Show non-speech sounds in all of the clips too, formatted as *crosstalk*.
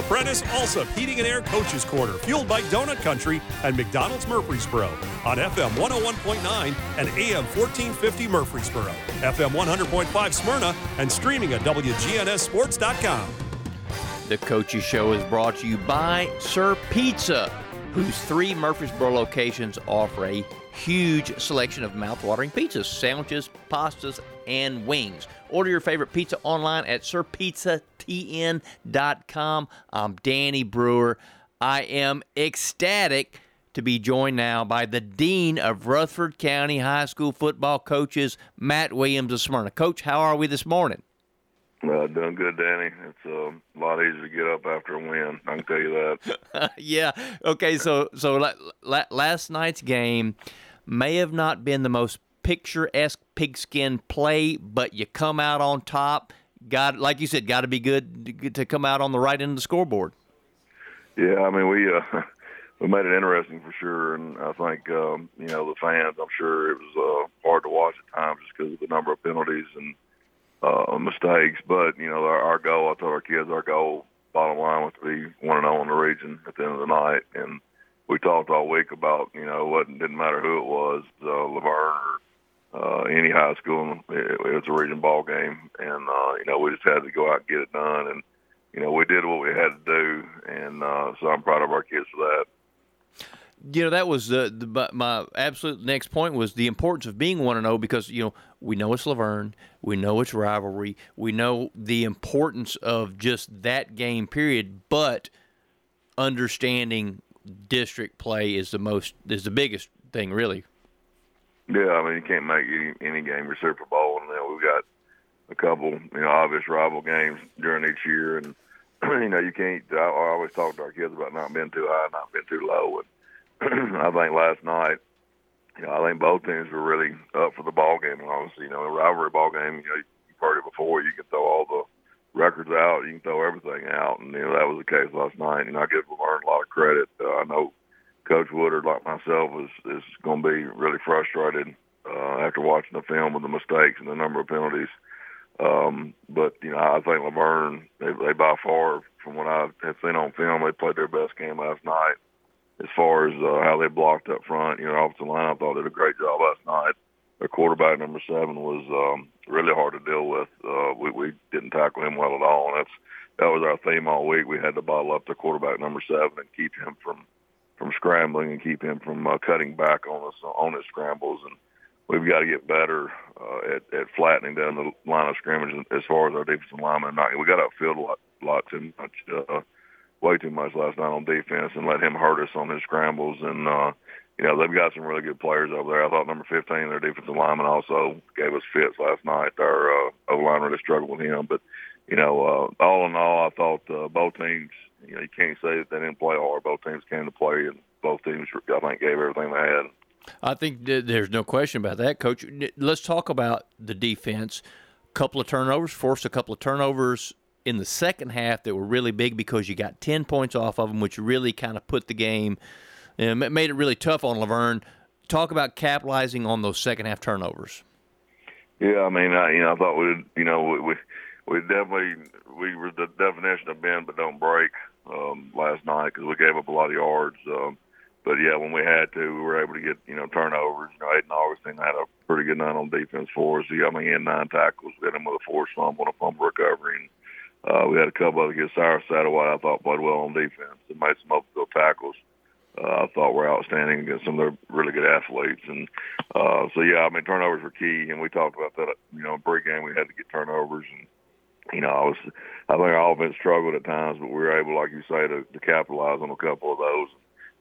the Prentice Allsup Heating and Air Coaches Corner, fueled by Donut Country and McDonald's Murfreesboro on FM 101.9 and AM 1450 Murfreesboro, FM 100.5 Smyrna, and streaming at WGNSSports.com. The Coaches Show is brought to you by Sir Pizza, whose three Murfreesboro locations offer a huge selection of mouth-watering pizzas, sandwiches, pastas, and wings. Order your favorite pizza online at sirpizzatn.com. I'm Danny Brewer. I am ecstatic to be joined now by the Dean of Rutherford County High School football coaches, Matt Williams of Smyrna. Coach, how are we this morning? Uh, doing good, Danny. It's uh, a lot easier to get up after a win. I can tell you that. *laughs* yeah. Okay. So so la- la- last night's game may have not been the most picturesque pigskin play, but you come out on top. Got like you said, got to be good to come out on the right end of the scoreboard. Yeah, I mean we uh, *laughs* we made it interesting for sure, and I think um, you know the fans. I'm sure it was uh, hard to watch at times just because of the number of penalties and uh, mistakes. But you know, our, our goal, I told our kids, our goal, bottom line, was to be one and zero in the region at the end of the night. And we talked all week about you know what didn't matter who it was, uh, La Vergne or uh, any high school. It, it was a region ball game, and uh, you know we just had to go out and get it done. And you know we did what we had to do, and uh, so I'm proud of our kids for that you know that was the, the, my absolute next point was the importance of being one and zero oh because you know we know it's La Vergne, we know it's rivalry, we know the importance of just that game period, but understanding district play is the most is the biggest thing really. Yeah, I mean you can't make any, any game your Super Bowl, and you know, we've got a couple you know obvious rival games during each year, and *clears throat* you know you can't. I, I always talk to our kids about not being too high, not being too low, and *clears throat* I think last night, you know, I think both teams were really up for the ball game. And obviously, you know, a rivalry ball game, you know, you've heard it before. You can throw all the records out, you can throw everything out, and you know that was the case last night. And I give La Vergne a lot of credit. Uh, I know Coach Woodard, like myself, is is going to be really frustrated uh, after watching the film with the mistakes and the number of penalties. Um, but you know, I think La Vergne, they, they by far, from what I have seen on film, they played their best game last night as far as uh, how they blocked up front. You know, offensive line I thought did a great job last night. Their quarterback number seven was um, really hard to deal with. Uh, we, we didn't tackle him well at all, and that's that was our theme all week. We had to bottle up the quarterback number seven and keep him from from scrambling and keep him from uh, cutting back on us on his scrambles. And we've got to get better uh, at, at flattening down the line of scrimmage as far as our defensive linemen. Not we got outfield a lot, lot too much. Uh, way too much last night on defense and let him hurt us on his scrambles. And uh, you know they've got some really good players over there. I thought number 15, their defensive lineman, also gave us fits last night. Our uh, O line really struggled with him, but you know uh, all in all, I thought uh, both teams. You know you can't say that they didn't play hard. Both teams came to play, and both teams I think gave everything they had. I think there's no question about that, Coach. Let's talk about the defense. A Couple of turnovers, forced a couple of turnovers in the second half that were really big because you got 10 points off of them, which really kind of put the game, you know, made it really tough on La Vergne. Talk about capitalizing on those second half turnovers. Yeah, I mean, I, you know, I thought we, we, you know, we, we, we definitely we were the definition of bend but don't break um, last night because we gave up a lot of yards. Um, but yeah, when we had to, we were able to get you know turnovers. You know, Aiden Augustine had a pretty good night on defense for us. He got me in nine tackles, got him with a forced fumble and a fumble recovery. And, uh, we had a couple other kids. Cyrus Satterwhite, I thought played well on defense and made some upfield tackles. Uh, I thought were outstanding against some of their really good athletes. And uh, so, yeah, I mean, turnovers were key, and we talked about that. You know, pregame we had to get turnovers, and you know, I was, I think our offense struggled at times, but we were able, like you say, to, to capitalize on a couple of those.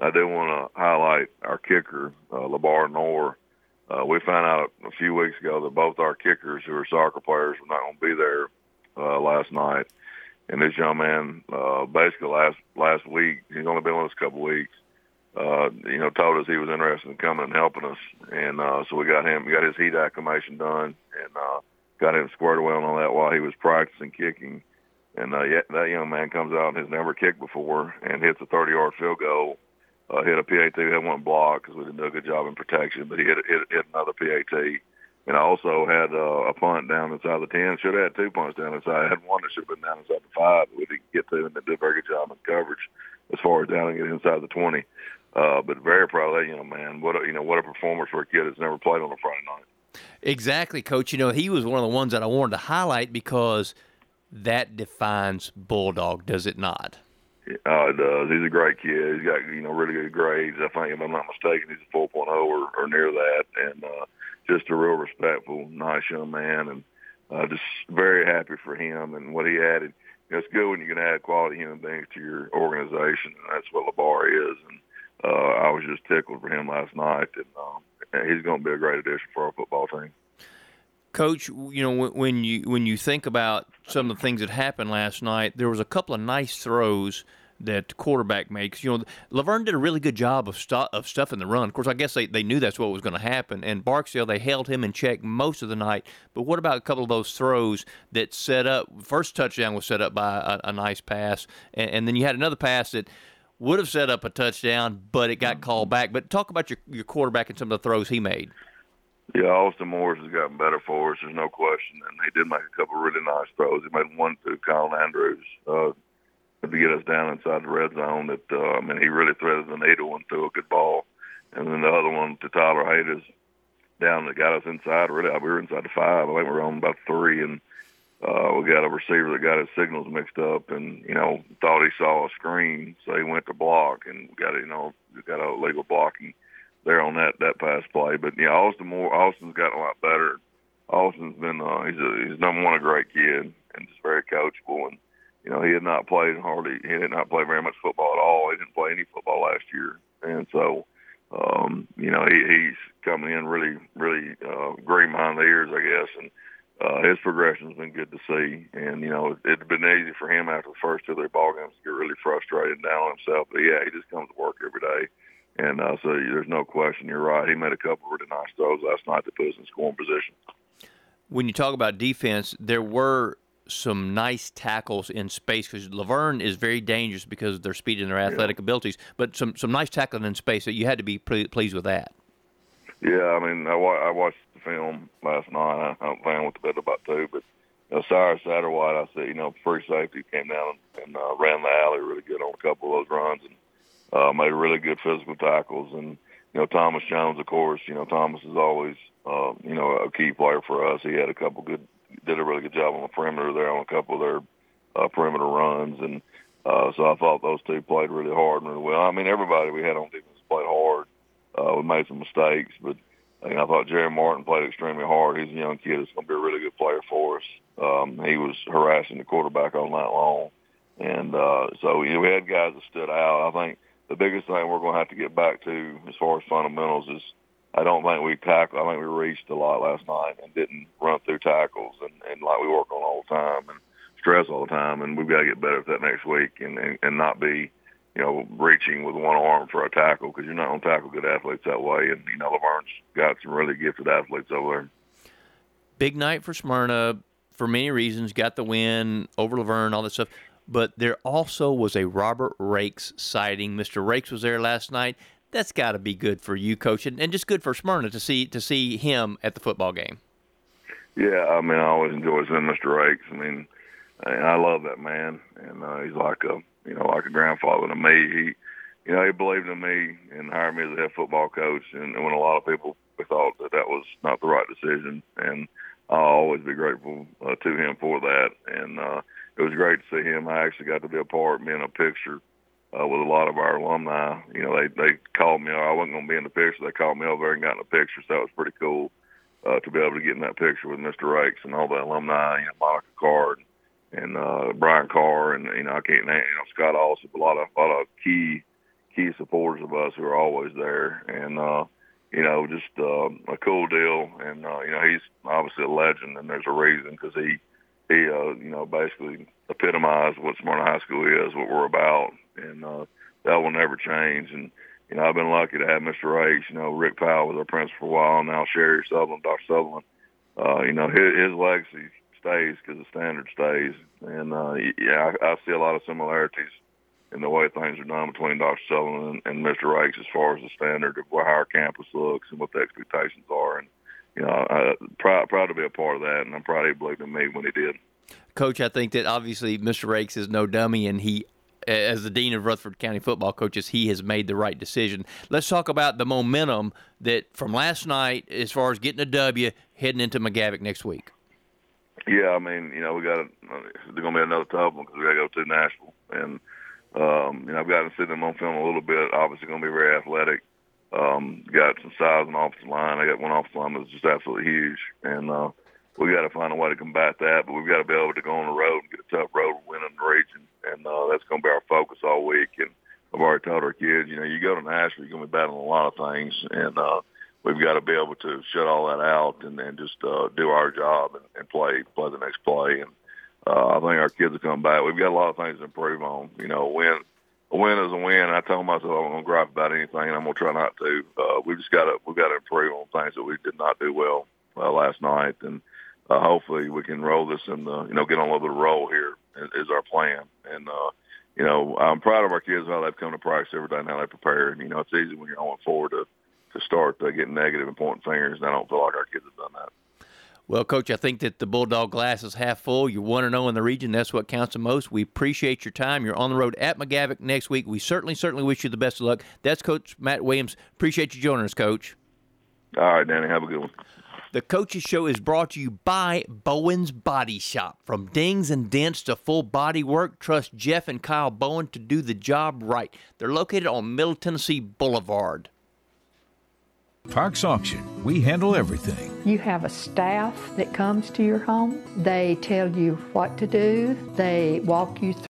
I do want to highlight our kicker, uh, LeVar Noor. Uh, we found out a few weeks ago that both our kickers, who are soccer players, were not going to be there uh, last night. And this young man, uh, basically last last week, he's only been with us a couple weeks. Uh, you know, told us he was interested in coming and helping us, and uh, so we got him. We got his heat acclimation done, and uh, got him squared away on that while he was practicing kicking. And uh, yeah, that young man comes out and has never kicked before and hits a 30-yard field goal. Uh, hit a PAT, had one block because we didn't do a good job in protection, but he hit, hit, hit another PAT and I also had uh, a punt down inside the ten. Should have had two punts down inside. I had one that should have been down inside the five. We didn't get to, and did a very good job in coverage as far as down and get inside the twenty. Uh, but very proud of that young man. What a, you know, what a performance for a kid that's never played on a Friday night. Exactly, Coach. You know, he was one of the ones that I wanted to highlight because that defines Bulldog, does it not? Uh, it does. He's a great kid. He's got you know really good grades. I think if I'm not mistaken, he's a 4.0 or, or near that, and uh, just a real respectful, nice young man, and uh, just very happy for him and what he added. You know, it's good when you can add quality human beings to your organization, and that's what LeVar is. And uh, I was just tickled for him last night, and um, he's going to be a great addition for our football team. Coach, you know when you when you think about some of the things that happened last night, there was a couple of nice throws that the quarterback makes. You know, La Vergne did a really good job of stu- of stuffing the run. Of course, I guess they, they knew that's what was going to happen. And Barksdale, they held him in check most of the night. But what about a couple of those throws that set up? First touchdown was set up by a, a nice pass, and, and, then you had another pass that would have set up a touchdown, but it got called back. But talk about your your quarterback and some of the throws he made. Yeah, Austin Morris has gotten better for us. There's no question, and he did make a couple really nice throws. He made one to Kyle Andrews. Uh, to get us down inside the red zone. That uh, I mean, he really threaded the needle and threw a good ball. And then the other one to Tyler Hayes down that got us inside. Really, we were inside the five. I think we were on about three, and uh, we got a receiver that got his signals mixed up, and you know thought he saw a screen, so he went to block and got you know got a legal blocking there on that that pass play. But yeah, Austin Moore, Austin's gotten a lot better. Austin's been uh, he's a, he's number one a great kid and just very coachable and you know, he had not played hardly, he did not play very much football at all. He didn't play any football last year. And so, um, you know, he, he's coming in really, really uh, green behind the ears, I guess. And uh, his progression's been good to see. And, you know, it, it'd been easy for him after the first two of their ball games to get really frustrated and down on himself. But, yeah, he just comes to work every day. And uh, so there's no question. You're right. He made a couple of really nice throws last night to put us in scoring position. When you talk about defense, there were some nice tackles in space because La Vergne is very dangerous because of their speed and their athletic yeah. abilities. But some some nice tackling in space that you had to be pretty pleased with that. Yeah, I mean, I, I watched the film last night. I, I'm playing with the bed about two, but you know, Cyrus Satterwhite, I said, you know, free safety came down and uh, ran the alley really good on a couple of those runs and uh, made really good physical tackles. And you know, Thomas Jones, of course, you know, Thomas is always uh, you know a key player for us. He had a couple good did a really good job on the perimeter there on a couple of their uh, perimeter runs, and uh, so I thought those two played really hard and really well. I mean, everybody we had on defense played hard. Uh, we made some mistakes, but I, mean, I thought Jerry Martin played extremely hard. He's a young kid that's going to be a really good player for us. Um, he was harassing the quarterback all night long, and uh, so you know, we had guys that stood out. I think the biggest thing we're going to have to get back to as far as fundamentals is I don't think we tackled. I think we reached a lot last night and didn't run through tackles and, and like we work on all the time and stress all the time. And we've got to get better at that next week and, and, and not be, you know, reaching with one arm for a tackle because you're not going to tackle good athletes that way. And, you know, La Vergne's got some really gifted athletes over there. Big night for Smyrna for many reasons. Got the win over La Vergne, all this stuff. But there also was a Robert Rakes sighting. Mr. Rakes was there last night that's got to be good for you, coach, and, and just good for Smyrna to see to see him at the football game. Yeah, I mean, I always enjoy seeing Mr. Rakes. I mean, I love that man, and uh, he's like a you know like a grandfather to me. He, you know, he believed in me and hired me as a head football coach, and, when a lot of people thought that that was not the right decision, and I'll always be grateful uh, to him for that. And uh, it was great to see him. I actually got to be a part, being a picture uh, with a lot of our alumni. You know, they they called me. I wasn't going to be in the picture. They called me over there and got in the picture. So that was pretty cool uh, to be able to get in that picture with Mr. Rakes and all the alumni. You know, Monica Card and uh, Brian Carr and you know I can't name you know Scott also, a lot of a lot of key key supporters of us who are always there and. uh you know, just uh, a cool deal, and uh, you know he's obviously a legend, and there's a reason because he he uh, you know basically epitomized what Smyrna High School is, what we're about, and uh, that will never change. And you know, I've been lucky to have Mr. Rakes. You know, Rick Powell was our principal for a while. Now Sherry Sutherland, Dr. Sutherland. Uh, you know, his, his legacy stays because the standard stays. And uh, yeah, I, I see a lot of similarities in the way things are done between Dr. Sullivan and, and Mr. Rakes as far as the standard of how our campus looks and what the expectations are. And you know, I, proud proud to be a part of that, and I'm proud he believed in me when he did. Coach, I think that obviously Mr. Rakes is no dummy, and he, as the dean of Rutherford County football coaches, he has made the right decision. Let's talk about the momentum that from last night, as far as getting a W, heading into McGavock next week. Yeah, I mean, you know, we got there's going to be another tough one because we got to go to Nashville, and um, you know, I've gotten to see them on film a little bit. Obviously, going to be very athletic. Um, got some size on the offensive line. I got one offensive line that's just absolutely huge, and uh, we got to find a way to combat that. But we've got to be able to go on the road and get a tough road win in the region, and uh, that's going to be our focus all week. And I've already told our kids, you know, you go to Nashville, you're going to be battling a lot of things, and uh, we've got to be able to shut all that out and, and just uh, do our job and, and play play the next play. And uh, I think our kids will come back. We've got a lot of things to improve on. You know, win a win is a win. I told myself I'm going to gripe about anything, and I'm going to try not to. Uh, we just got to we got to improve on things that we did not do well uh, last night, and uh, hopefully we can roll this and you know get on a little bit of roll here is our plan. And uh, you know I'm proud of our kids how they've come to practice every day and how they prepare. And you know it's easy when you're going forward to to start uh, getting negative and pointing fingers. And I don't feel like our kids have done that. Well, Coach, I think that the Bulldog glass is half full. You're 1 0 in the region. That's what counts the most. We appreciate your time. You're on the road at McGavock next week. We certainly, certainly wish you the best of luck. That's Coach Matt Williams. Appreciate you joining us, Coach. All right, Danny. Have a good one. The Coaches Show is brought to you by Bowen's Body Shop. From dings and dents to full body work, trust Jeff and Kyle Bowen to do the job right. They're located on Middle Tennessee Boulevard. Parks Auction. We handle everything. You have a staff that comes to your home. They tell you what to do. They walk you